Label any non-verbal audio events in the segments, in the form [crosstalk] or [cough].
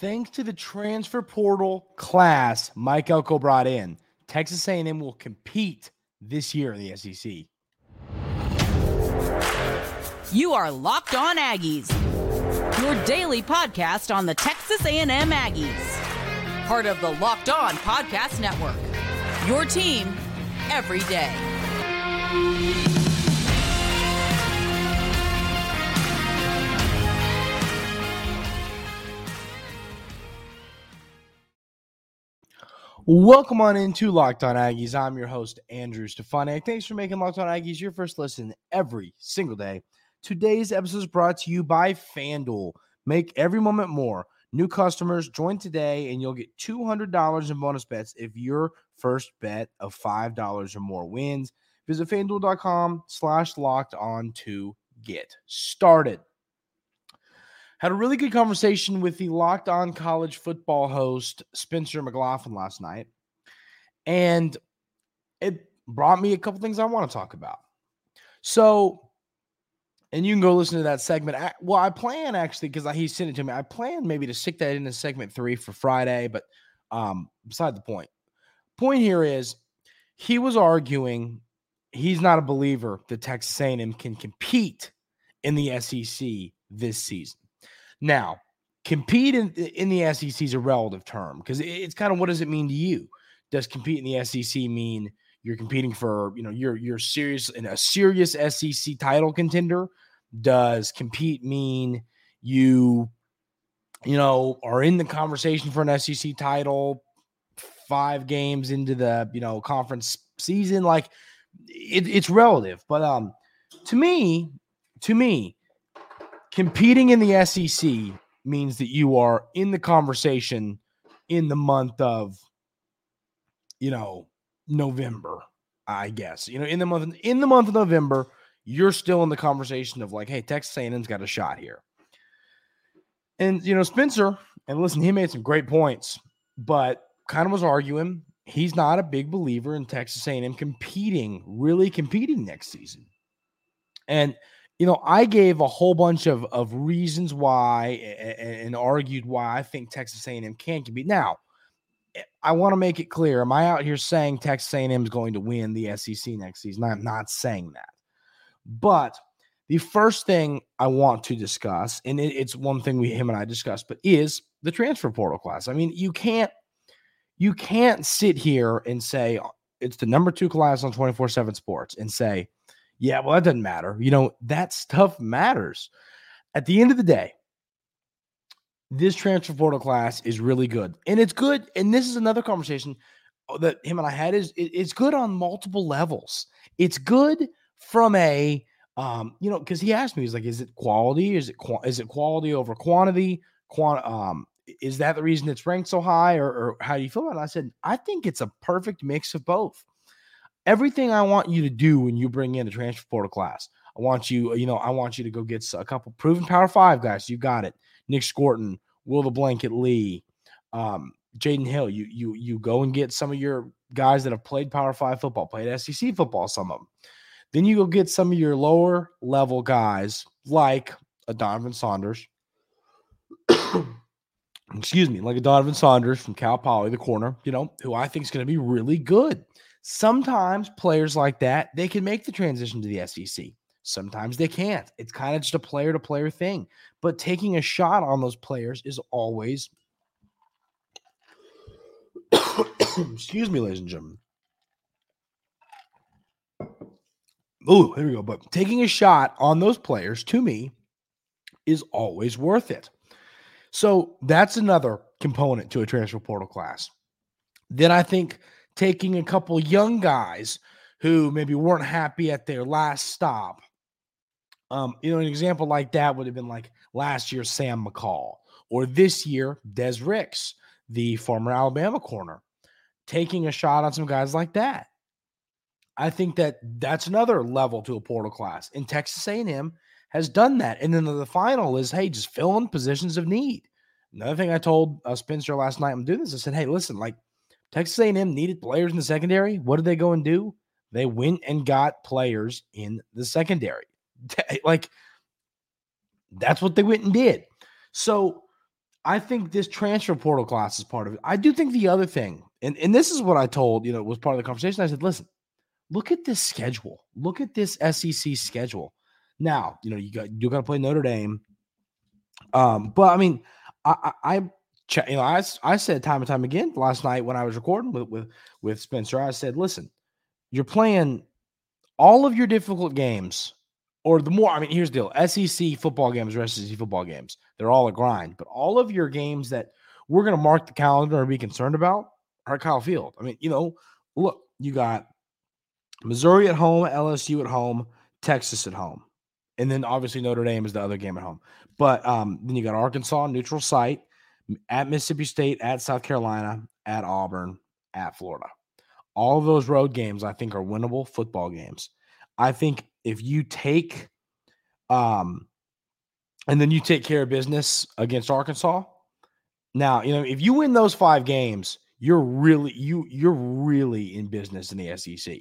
Thanks to the transfer portal class Mike Elko brought in, Texas A&M will compete this year in the SEC. You are Locked On Aggies, your daily podcast on the Texas A&M Aggies, part of the Locked On Podcast Network. Your team every day. Welcome on into Locked On Aggies. I'm your host, Andrew Stefaniak. Thanks for making Locked On Aggies your first listen every single day. Today's episode is brought to you by FanDuel. Make every moment more. New customers join today and you'll get $200 in bonus bets if your first bet of $5 or more wins. Visit fanduel.com slash locked on to get started. Had a really good conversation with the Locked On College Football host, Spencer McLaughlin, last night. And it brought me a couple things I want to talk about. So, and you can go listen to that segment. well, I plan actually, because he sent it to me, I plan maybe to stick that into segment three for Friday, but um, beside the point. Point here is he was arguing he's not a believer that Texas A&M can compete in the SEC this season. Now, compete in, in the SEC is a relative term because it's kind of what does it mean to you? Does compete in the SEC mean you're competing for, you know, you're you're serious in a serious SEC title contender? Does compete mean you, you know, are in the conversation for an SEC title five games into the, you know, conference season? Like it, it's relative. But um to me, to me, competing in the SEC means that you are in the conversation in the month of, you know, November, I guess. You know, in the month in the month of November, you're still in the conversation of like, hey, Texas A&M's got a shot here. And you know, Spencer, and listen, he made some great points, but kind of was arguing he's not a big believer in Texas A&M competing, really competing next season. And you know, I gave a whole bunch of of reasons why and, and argued why I think Texas A&M can compete. Now, eh, I want to make it clear: Am I out here saying Texas A&M is going to win the SEC next season? I'm not saying that. But the first thing I want to discuss, and it, it's one thing we him and I discussed, but is the transfer portal class. I mean, you can't you can't sit here and say it's the number two class on 24 7 sports and say yeah, well, that doesn't matter. You know, that stuff matters. At the end of the day, this transfer portal class is really good. And it's good. And this is another conversation uh, that him and I had is it's good on multiple levels. It's good from a um, you know, because he asked me, he's like, is it quality? Is it is it quality over quantity? Quant um, is that the reason it's ranked so high, or, or how do you feel about it? I said, I think it's a perfect mix of both everything I want you to do when you bring in a transfer portal class. I want you, you know, I want you to go get a couple proven Power Five guys. You got it. Nic Scourton, Will the Blanket Lee, um, Jaden Hill. You you you go and get some of your guys that have played Power Five football, played SEC football, some of them. Then you go get some of your lower level guys like a Donovan Saunders. [coughs] Excuse me, like a Donovan Saunders from Cal Poly, the corner, you know, who I think is going to be really good. Sometimes players like that, they can make the transition to the SEC. Sometimes they can't. It's kind of just a player to player thing. But taking a shot on those players is always [coughs] excuse me, ladies and gentlemen. Oh, here we go. But taking a shot on those players to me is always worth it. So that's another component to a transfer portal class. Then I think taking a couple young guys who maybe weren't happy at their last stop. Um, you know, an example like that would have been like last year Sam McCall, or this year Des Ricks, the former Alabama corner, taking a shot on some guys like that. I think that that's another level to a portal class. And Texas A&M has done that. And then the final is, hey, just fill in positions of need. Another thing I told uh, Spencer last night, I'm doing this. I said, hey, listen, like Texas A&M needed players in the secondary. What did they go and do? They went and got players in the secondary. [laughs] Like that's what they went and did. So I think this transfer portal class is part of it. I do think the other thing, and, and this is what I told, you know, was part of the conversation. I said, listen, look at this schedule. Look at this SEC schedule. Now, you know, you got you got to play Notre Dame. Um, but I mean, I, I you know, I, I said time and time again last night when I was recording with, with with Spencer, I said, listen, you're playing all of your difficult games, or the more, I mean, here's the deal SEC football games or SEC football games, they're all a grind, but all of your games that we're going to mark the calendar and be concerned about are Kyle Field. I mean, you know, look, you got Missouri at home, LSU at home, Texas at home. And then obviously Notre Dame is the other game at home. But um, then you got Arkansas, neutral site, at Mississippi State, at South Carolina, at Auburn, at Florida. All of those road games, I think, are winnable football games. I think if you take, um, and then you take care of business against Arkansas. Now, you know, if you win those five games, you're really you you're really in business in the SEC.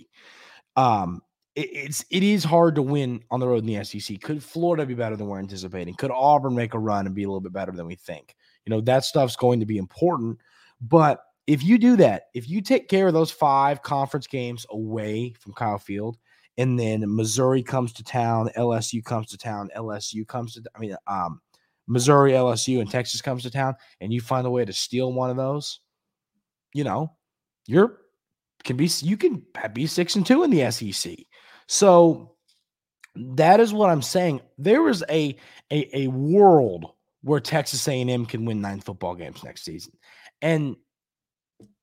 Um, it, it's it is hard to win on the road in the SEC. Could Florida be better than we're anticipating? Could Auburn make a run and be a little bit better than we think? You know, that stuff's going to be important. But if you do that, if you take care of those five conference games away from Kyle Field, and then Missouri comes to town, LSU comes to town, LSU comes to, I mean, um, Missouri, LSU, and Texas comes to town, and you find a way to steal one of those, you know, you're can be you can be six and two in the SEC. So that is what I'm saying. There is a a, a world where Texas A&M can win nine football games next season. And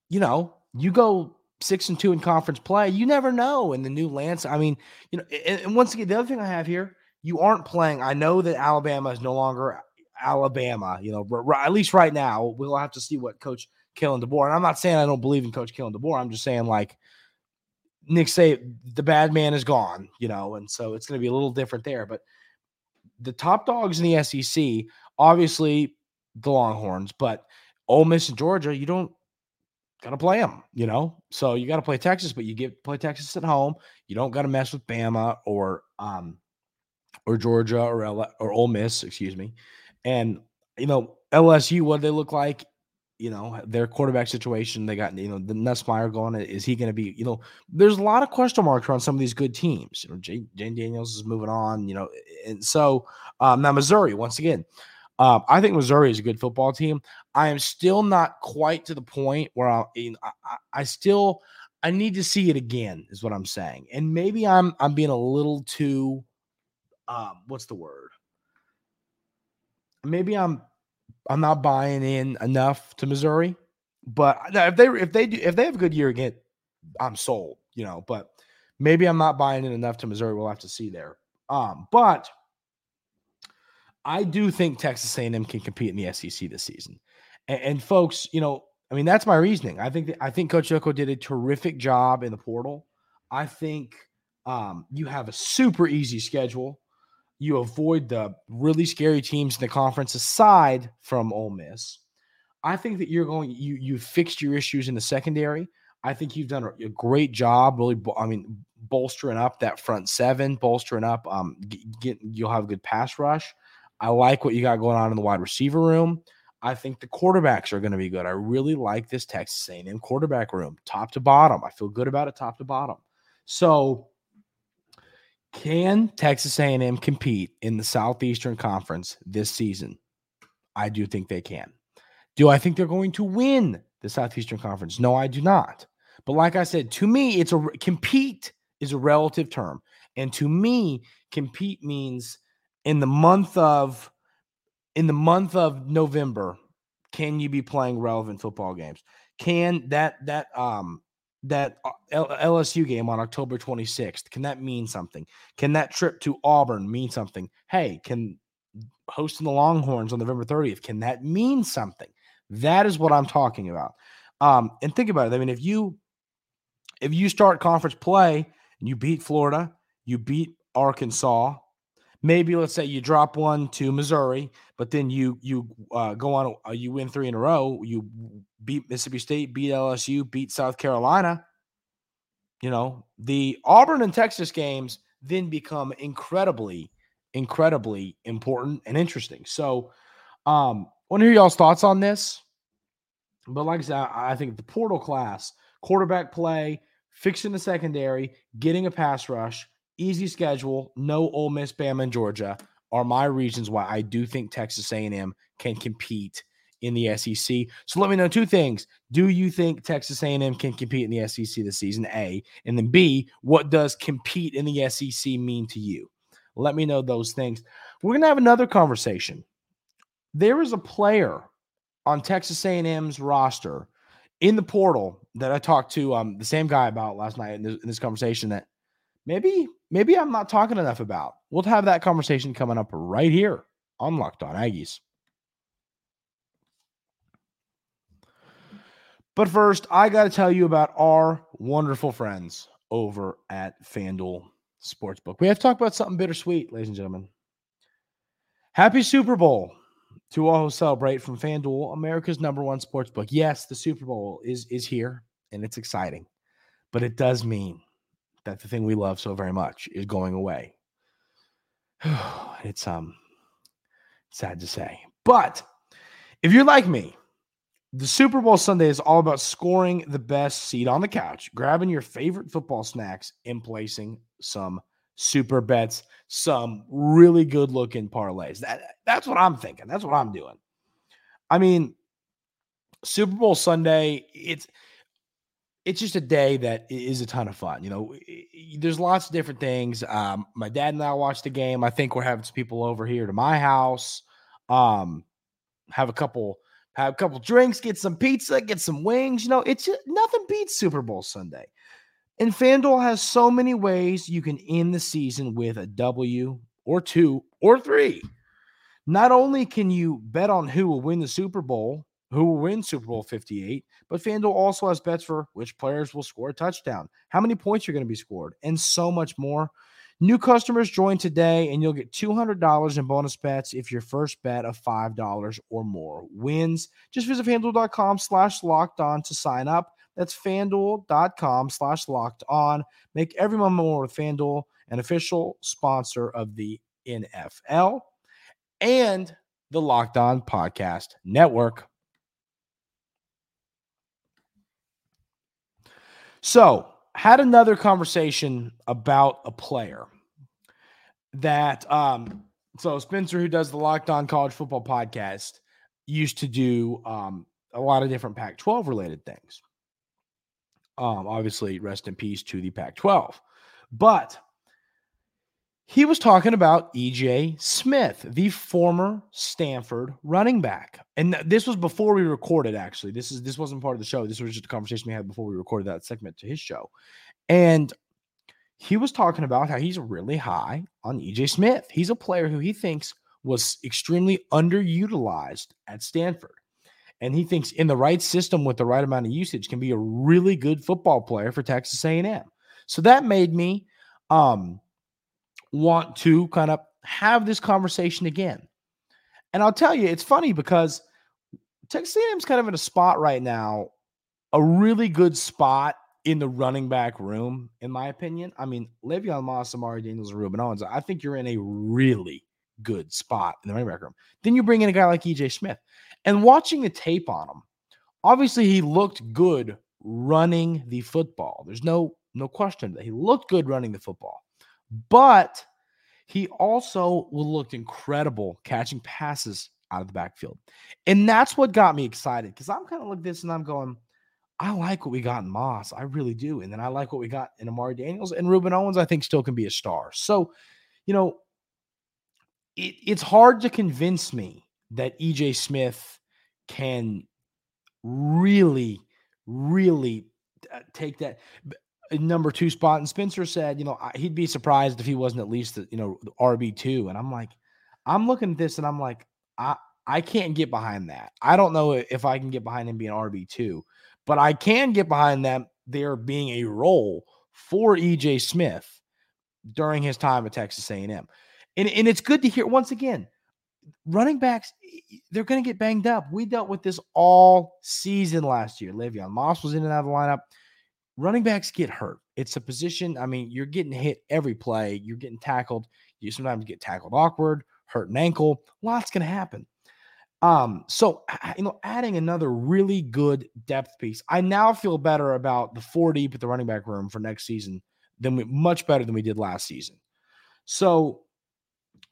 you know, you go six and two in conference play, you never know. in the new Lance, I mean, you know, and, and once again, the other thing I have here, you aren't playing. I know that Alabama is no longer Alabama, you know, at least right now. We'll have to see what Coach Kalen DeBoer. And I'm not saying I don't believe in Coach Kalen DeBoer. I'm just saying, like, Nick say the bad man is gone, you know, and so it's going to be a little different there. But the top dogs in the SEC Obviously, the Longhorns, but Ole Miss and Georgia, you don't got to play them, you know. So you got to play Texas, but you get play Texas at home. You don't got to mess with Bama or um or Georgia or L- or Ole Miss, excuse me. And you know LSU, what they look like, you know their quarterback situation. They got you know the Nussmeier going. Is he going to be? You know, there's a lot of question marks around some of these good teams. You know, Jane, Jayden Daniels is moving on. You know, and so um, now Missouri once again. Um, I think Missouri is a good football team. I am still not quite to the point where I, I, I still I need to see it again, is what I'm saying. And maybe I'm I'm being a little too um, what's the word? Maybe I'm I'm not buying in enough to Missouri. But if they if they do if they have a good year again, I'm sold, you know. But maybe I'm not buying in enough to Missouri. We'll have to see there. Um, but I do think Texas A&M can compete in the SEC this season. And, and folks, you know, I mean, that's my reasoning. I think that, I think Coach Elko did a terrific job in the portal. I think um, you have a super easy schedule. You avoid the really scary teams in the conference aside from Ole Miss. I think that you're going you you fixed your issues in the secondary. I think you've done a, a great job, really. I mean, bolstering up that front seven, bolstering up. Um, get, you'll have a good pass rush. I like what you got going on in the wide receiver room. I think the quarterbacks are going to be good. I really like this Texas A&M quarterback room, top to bottom. I feel good about it, top to bottom. So, can Texas A&M compete in the Southeastern Conference this season? I do think they can. Do I think they're going to win the Southeastern Conference? No, I do not. But like I said, to me, it's a compete is a relative term, and to me, compete means in the month of in the month of November, can you be playing relevant football games? Can that that um that uh, LSU game on October 26th can that mean something? Can that trip to Auburn mean something? Hey, can hosting the Longhorns on November 30th can that mean something? That is what I'm talking about. Um, and think about it. I mean, if you if you start conference play and you beat Florida, you beat Arkansas, maybe let's say you drop one to Missouri, but then you you uh, go on uh, you win three in a row. You beat Mississippi State, beat LSU, beat South Carolina. You know the Auburn and Texas games then become incredibly, incredibly important and interesting. So, um, want to hear y'all's thoughts on this. But like I said, I think the portal class, quarterback play, fixing the secondary, getting a pass rush, easy schedule, no Ole Miss, Bama, and Georgia are my reasons why I do think Texas A&M can compete in the SEC. So let me know two things. Do you think Texas A&M can compete in the SEC this season? A, and then B, what does compete in the SEC mean to you? Let me know those things. We're going to have another conversation. There is a player on Texas A&M's roster in the portal that I talked to um, the same guy about last night in this, in this conversation that maybe maybe I'm not talking enough about. We'll have that conversation coming up right here on Locked On Aggies. But first, I got to tell you about our wonderful friends over at FanDuel Sportsbook. We have to talk about something bittersweet, ladies and gentlemen. Happy Super Bowl to all who celebrate from FanDuel, America's number one sportsbook. Yes, the Super Bowl is is here and it's exciting, but it does mean that the thing we love so very much is going away. [sighs] it's um sad to say. But if you're like me, the Super Bowl Sunday is all about scoring the best seat on the couch, grabbing your favorite football snacks, and placing some super bets, some really good looking parlays. That that's what I'm thinking. That's what I'm doing. I mean, Super Bowl Sunday, it's it's just a day that is a ton of fun. You know, there's lots of different things. Um, my dad and I watched the game. I think we're having some people over here to my house. Um, have a couple have a couple drinks, get some pizza, get some wings. You know, it's just, nothing beats Super Bowl Sunday. And FanDuel has so many ways you can end the season with a W or two or three. Not only can you bet on who will win the Super Bowl, who will win Super Bowl 58, but FanDuel also has bets for which players will score a touchdown, how many points are going to be scored, and so much more. New customers join today and you'll get $200 in bonus bets if your first bet of $5 or more wins. Just visit fanduel.com slash locked on to sign up. That's fanduel.com slash locked on. Make every moment more with FanDuel, an official sponsor of the NFL and the Locked On Podcast Network. So, had another conversation about a player that um so Spencer who does the Locked On College Football podcast used to do um a lot of different Pac-12 related things. Um, obviously, rest in peace to the Pac 12. But he was talking about EJ Smith, the former Stanford running back. And this was before we recorded, actually. This is this wasn't part of the show. This was just a conversation we had before we recorded that segment to his show. And he was talking about how he's really high on EJ Smith. He's a player who he thinks was extremely underutilized at Stanford and he thinks in the right system with the right amount of usage can be a really good football player for Texas A&M. So that made me um, want to kind of have this conversation again. And I'll tell you, it's funny because Texas A&M is kind of in a spot right now, a really good spot in the running back room, in my opinion. I mean, Le'Veon Moss, Amari Daniels, and Rueben Owens. I think you're in a really good spot in the running back room. Then you bring in a guy like EJ Smith. And watching the tape on him, obviously he looked good running the football. There's no no question that he looked good running the football. But he also looked incredible catching passes out of the backfield. And that's what got me excited because I'm kind of like this and I'm going, I like what we got in Moss. I really do. And then I like what we got in Amari Daniels and Rueben Owens, I think still can be a star. So, you know, it, it's hard to convince me that EJ Smith can really, really uh, take that number two spot. And Spencer said, you know, he'd be surprised if he wasn't at least, you know, RB two. And I'm like, I'm looking at this and I'm like, I I can't get behind that. I don't know if I can get behind him being RB two, but I can get behind them there being a role for EJ Smith during his time at Texas A&M. And, and it's good to hear once again running backs, they're going to get banged up. We dealt with this all season last year. Le'Veon Moss was in and out of the lineup. Running backs get hurt. It's a position. I mean, you're getting hit every play. You're getting tackled. You sometimes get tackled awkward, hurt an ankle. Lots can happen. Um, so you know, adding another really good depth piece, I now feel better about the four deep at the running back room for next season than we much better than we did last season. So,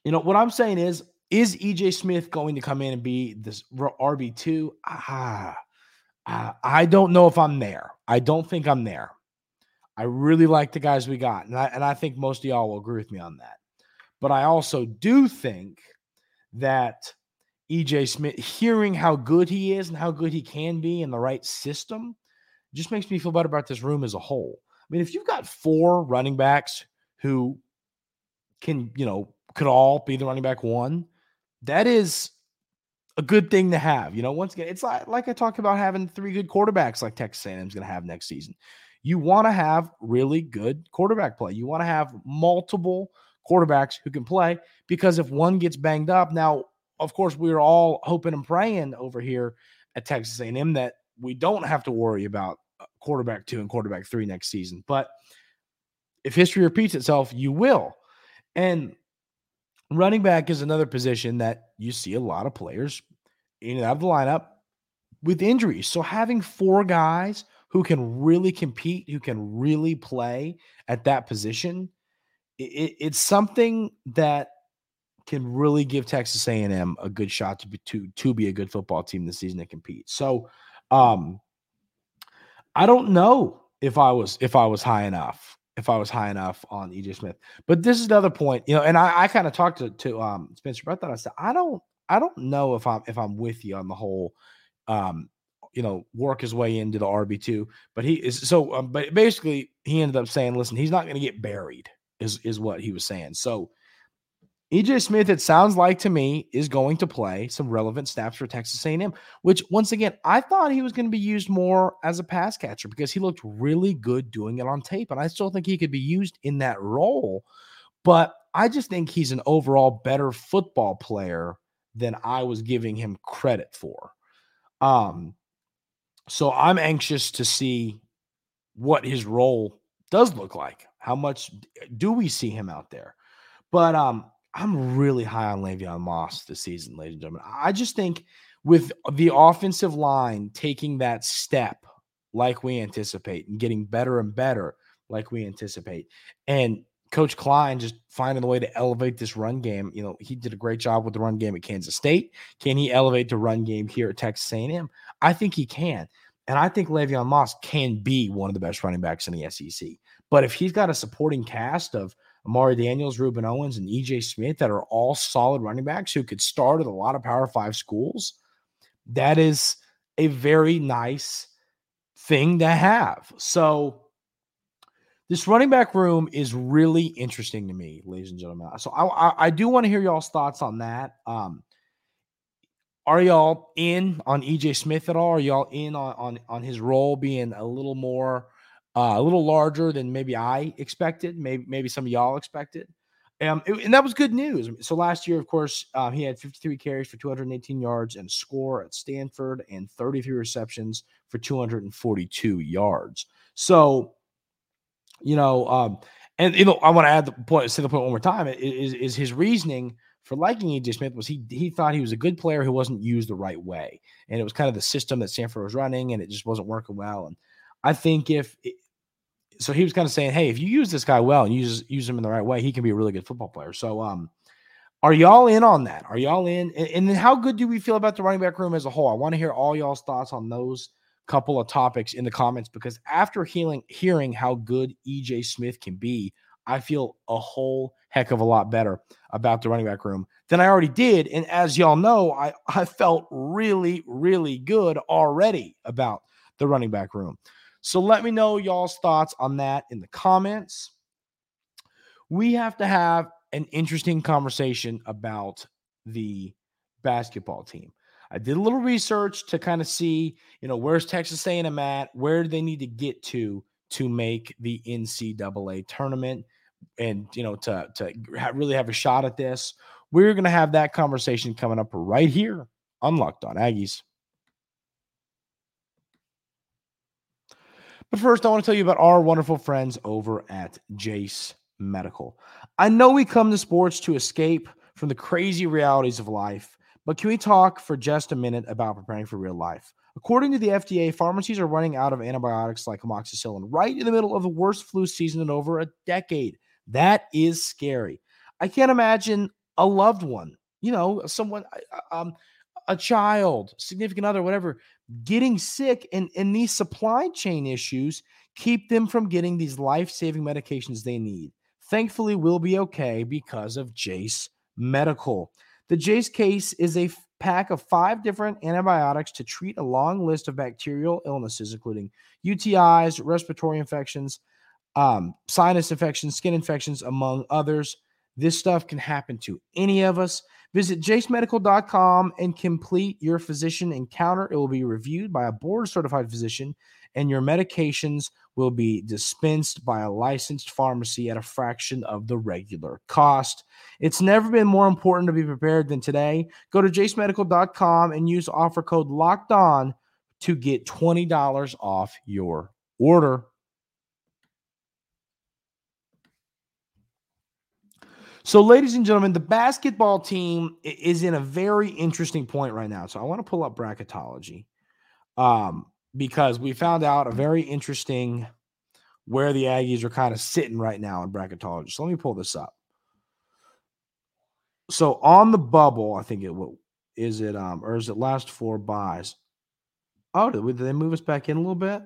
you know, what I'm saying is, is EJ Smith going to come in and be this RB two? Ah, I don't know if I'm there. I don't think I'm there. I really like the guys we got, and I and I think most of y'all will agree with me on that. But I also do think that EJ Smith, hearing how good he is and how good he can be in the right system, just makes me feel better about this room as a whole. I mean, if you've got four running backs who can, you know, could all be the running back one, that is a good thing to have. You know, once again, it's like like I talked about having three good quarterbacks like Texas A&M is going to have next season. You want to have really good quarterback play. You want to have multiple quarterbacks who can play because if one gets banged up, now of course we are all hoping and praying over here at Texas A&M that we don't have to worry about uh, quarterback 2 and quarterback 3 next season. But if history repeats itself, you will. And running back is another position that you see a lot of players in and out of the lineup with injuries. So having four guys who can really compete, who can really play at that position, it, it's something that can really give Texas A&M a good shot to be to to be a good football team this season to compete. So, um, I don't know if I was if I was high enough if I was high enough on EJ Smith. But this is another point, you know, and I, I kind of talked to, to um Spencer that. I said, I don't I don't know if I'm if I'm with you on the whole um you know work his way into the RB2, but he is so um, but basically he ended up saying, listen, he's not going to get buried is is what he was saying. So EJ Smith, it sounds like to me, is going to play some relevant snaps for Texas A&M. Which, once again, I thought he was going to be used more as a pass catcher because he looked really good doing it on tape, and I still think he could be used in that role. But I just think he's an overall better football player than I was giving him credit for. Um, so I'm anxious to see what his role does look like. How much do we see him out there? But um, I'm really high on Le'Veon Moss this season, ladies and gentlemen. I just think with the offensive line taking that step like we anticipate and getting better and better like we anticipate, and Coach Klein just finding a way to elevate this run game. You know, he did a great job with the run game at Kansas State. Can he elevate the run game here at Texas A&M? I think he can. And I think Le'Veon Moss can be one of the best running backs in the SEC. But if he's got a supporting cast of Amari Daniels, Rueben Owens, and EJ Smith that are all solid running backs who could start at a lot of Power Five schools, that is a very nice thing to have. So, this running back room is really interesting to me, ladies and gentlemen. So, I, I, I do want to hear y'all's thoughts on that. Um, are y'all in on EJ Smith at all? Are y'all in on on, on his role being a little more uh, a little larger than maybe I expected, maybe maybe some of y'all expected. Um, it, and that was good news. So last year, of course, uh, he had 53 carries for 218 yards and score at Stanford, and 33 receptions for 242 yards. So, you know, um, and you know, I want to add the point, say the point one more time. Is is his reasoning for liking EJ Smith was he he thought he was a good player who wasn't used the right way, and it was kind of the system that Stanford was running, and it just wasn't working well. And I think if so he was kind of saying, hey, if you use this guy well and use use him in the right way, he can be a really good football player. So um are y'all in on that? Are y'all in? And, then how good do we feel about the running back room as a whole? I want to hear all y'all's thoughts on those couple of topics in the comments because after hearing hearing how good EJ Smith can be, I feel a whole heck of a lot better about the running back room than I already did. And as y'all know, I, I felt really, really good already about the running back room. So let me know y'all's thoughts on that in the comments. We have to have an interesting conversation about the basketball team. I did a little research to kind of see, you know, where's Texas A&M at? Where do they need to get to to make the NCAA tournament, and you know, to to really have a shot at this? We're going to have that conversation coming up right here on Locked On Aggies. But first, I want to tell you about our wonderful friends over at Jase Medical. I know we come to sports to escape from the crazy realities of life, But can we talk for just a minute about preparing for real life? According to the FDA, pharmacies are running out of antibiotics like amoxicillin right in the middle of the worst flu season in over a decade. That is scary. I can't imagine a loved one, you know, someone, um, a child, significant other, whatever, getting sick, and and these supply chain issues keep them from getting these life saving medications they need. Thankfully, we'll be okay because of Jase Medical. The Jase case is a pack of five different antibiotics to treat a long list of bacterial illnesses, including UTIs, respiratory infections, um, sinus infections, skin infections, among others. This stuff can happen to any of us. Visit jasemedical.com and complete your physician encounter. It will be reviewed by a board certified physician, and your medications will be dispensed by a licensed pharmacy at a fraction of the regular cost. It's never been more important to be prepared than today. Go to jasemedical.com and use offer code locked on to get $20 off your order. So, ladies and gentlemen, the basketball team is in a very interesting point right now. So, I want to pull up bracketology um, because we found out a very interesting where the Aggies are kind of sitting right now in bracketology. So, let me pull this up. So, on the bubble, I think it is it um or is it last four byes? Oh, did they move us back in a little bit?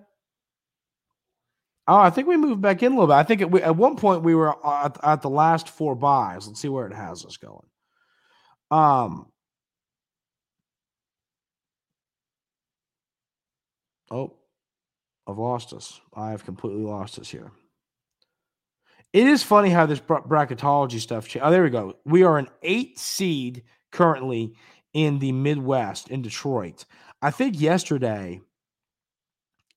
Oh, I think we moved back in a little bit. I think it, we, at one point we were at, at, the last four byes. Let's see where it has us going. Um. Oh, I've lost us. I have completely lost us here. It is funny how this bracketology stuff. Cha- oh, there we go. We are an eight seed currently in the Midwest in Detroit. I think yesterday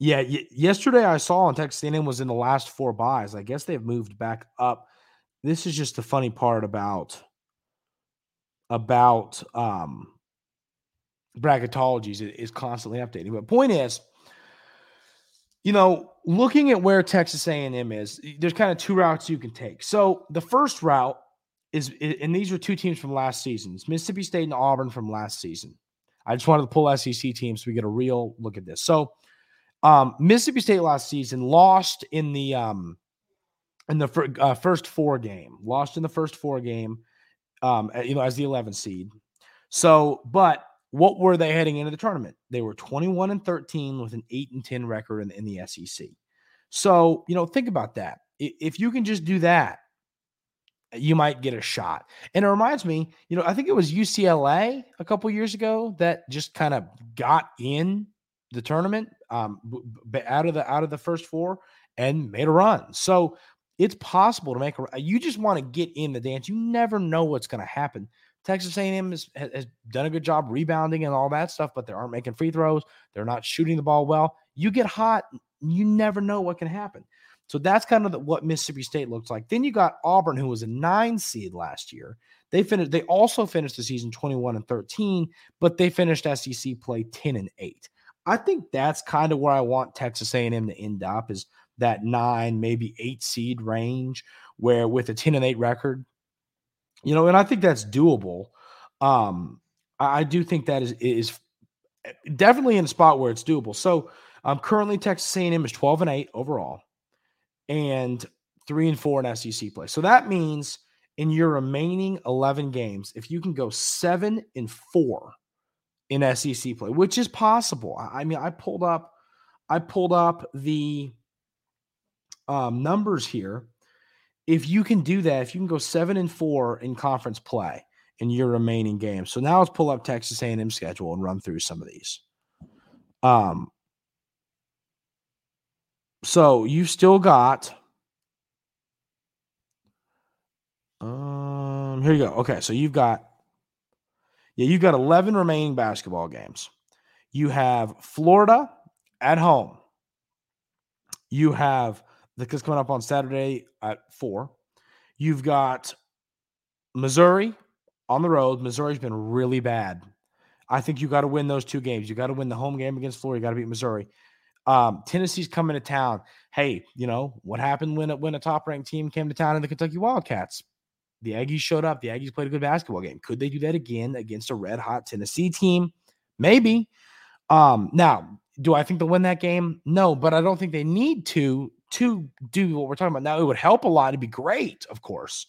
yeah, y- yesterday I saw on Texas A&M was in the last four byes. I guess they've moved back up. This is just the funny part about about um bracketologies is constantly updating. But point is, you know, looking at where Texas A&M is, there's kind of two routes you can take. So the first route is, and these are two teams from last season. It's Mississippi State and Auburn from last season. I just wanted to pull SEC teams so we get a real look at this. So um, Mississippi State last season lost in the um, in the fir- uh, first four game, lost in the first four game, um, you know, as the 11th seed. So, but what were they heading into the tournament? They were 21 and 13 with an 8 and 10 record in, in the SEC. So, you know, think about that. If you can just do that, you might get a shot. And it reminds me, you know, I think it was UCLA a couple years ago that just kind of got in the tournament um, out of the out of the first four and made a run. So it's possible to make a. You just want to get in the dance. You never know what's going to happen. Texas A&M has, has done a good job rebounding and all that stuff, but they aren't making free throws. They're not shooting the ball well. You get hot, you never know what can happen. So that's kind of the, what Mississippi State looks like. Then you got Auburn, who was a nine seed last year. They finished. They also finished the season 21 and 13, but they finished SEC play 10 and 8. I think that's kind of where I want Texas A&M to end up is that nine, maybe eight seed range, where with a 10 and 8 record, you know, and I think that's doable. Um, I, do think that is is eh, definitely in a spot where it's doable. So um, currently Texas A&M is 12 and 8 overall and three and four in SEC play. So that means in your remaining 11 games, if you can go seven and four in SEC play, which is possible. I mean, I pulled up, I pulled up the um, numbers here. If you can do that, if you can go seven and four in conference play in your remaining games. So now let's pull up Texas A&M schedule and run through some of these. Um, so you've still got. Um, here you go. Okay, so you've got yeah, you've got 11 remaining basketball games. You have Florida at home. You have the kids coming up on Saturday at four. You've got Missouri on the road. Missouri's been really bad. I think you got to win those two games. You got to win the home game against Florida. You got to beat Missouri. Um, Tennessee's coming to town. Hey, you know what happened when when a top ranked team came to town in the Kentucky Wildcats? The Aggies showed up. The Aggies played a good basketball game. Could they do that again against a red hot Tennessee team? Maybe. Um, now, do I think they'll win that game? No, but I don't think they need to to do what we're talking about. Now, it would help a lot. It'd be great, of course.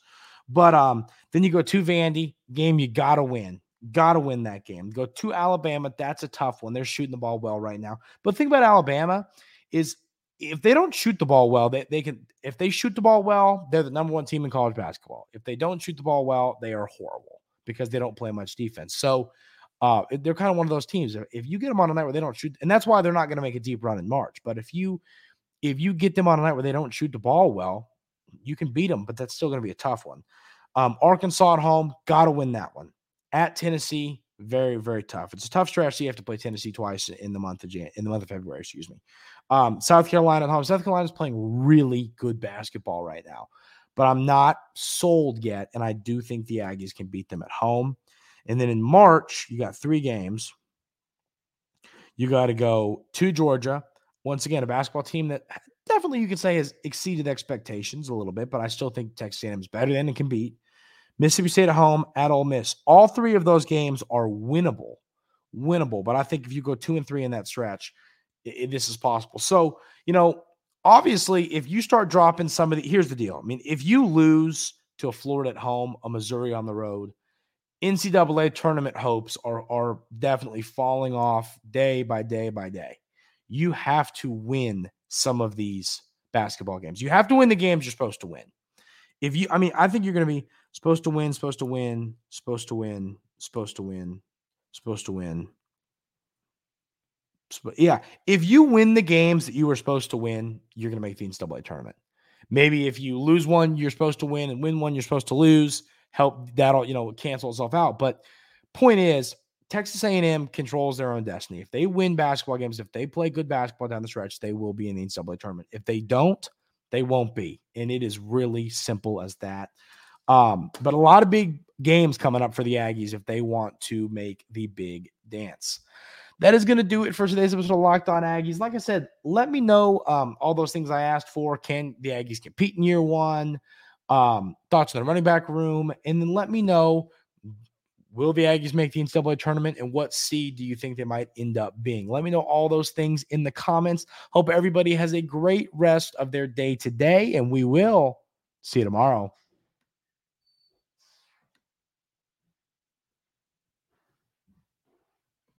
But um, then you go to Vandy, game you gotta win. Gotta win that game. Go to Alabama. That's a tough one. They're shooting the ball well right now. But think about Alabama is if they don't shoot the ball well, they, they can if they shoot the ball well, they're the number one team in college basketball. If they don't shoot the ball well, they are horrible because they don't play much defense. So uh, they're kind of one of those teams. If you get them on a night where they don't shoot, and that's why they're not going to make a deep run in March. But if you if you get them on a night where they don't shoot the ball well, you can beat them, but that's still going to be a tough one. Um, Arkansas at home, got to win that one. At Tennessee, very very tough. It's a tough stretch. So you have to play Tennessee twice in the month of Jan- in the month of February. Excuse me. Um, South Carolina at home. South Carolina is playing really good basketball right now, but I'm not sold yet, and I do think the Aggies can beat them at home. And then in March, you got three games. You got to go to Georgia. Once again, a basketball team that definitely you could say has exceeded expectations a little bit, but I still think Texas A&M is better than and can beat. Mississippi State at home at Ole Miss. All three of those games are winnable, winnable. But I think if you go two and three in that stretch, this is possible. So you know, obviously, if you start dropping some of the, here's the deal. I mean, if you lose to a Florida at home, a Missouri on the road, NCAA tournament hopes are are definitely falling off day by day by day. You have to win some of these basketball games. You have to win the games you're supposed to win. If you, I mean, I think you're going to be supposed to win, supposed to win, supposed to win, supposed to win, supposed to win. But yeah, if you win the games that you were supposed to win, you're going to make the NCAA tournament. Maybe if you lose one, you're supposed to win, and win one, you're supposed to lose help that'll you know cancel itself out. But point is, Texas A&M controls their own destiny. If they win basketball games, if they play good basketball down the stretch, they will be in the NCAA tournament. If they don't, they won't be, and it is really simple as that. Um, but a lot of big games coming up for the Aggies if they want to make the big dance. That is going to do it for today's episode of Locked On Aggies. Like I said, let me know um, all those things I asked for. Can the Aggies compete in year one? um, thoughts on the running back room, and then let me know will the Aggies make the NCAA tournament and what seed do you think they might end up being? Let me know all those things in the comments. Hope everybody has a great rest of their day today, and we will see you tomorrow.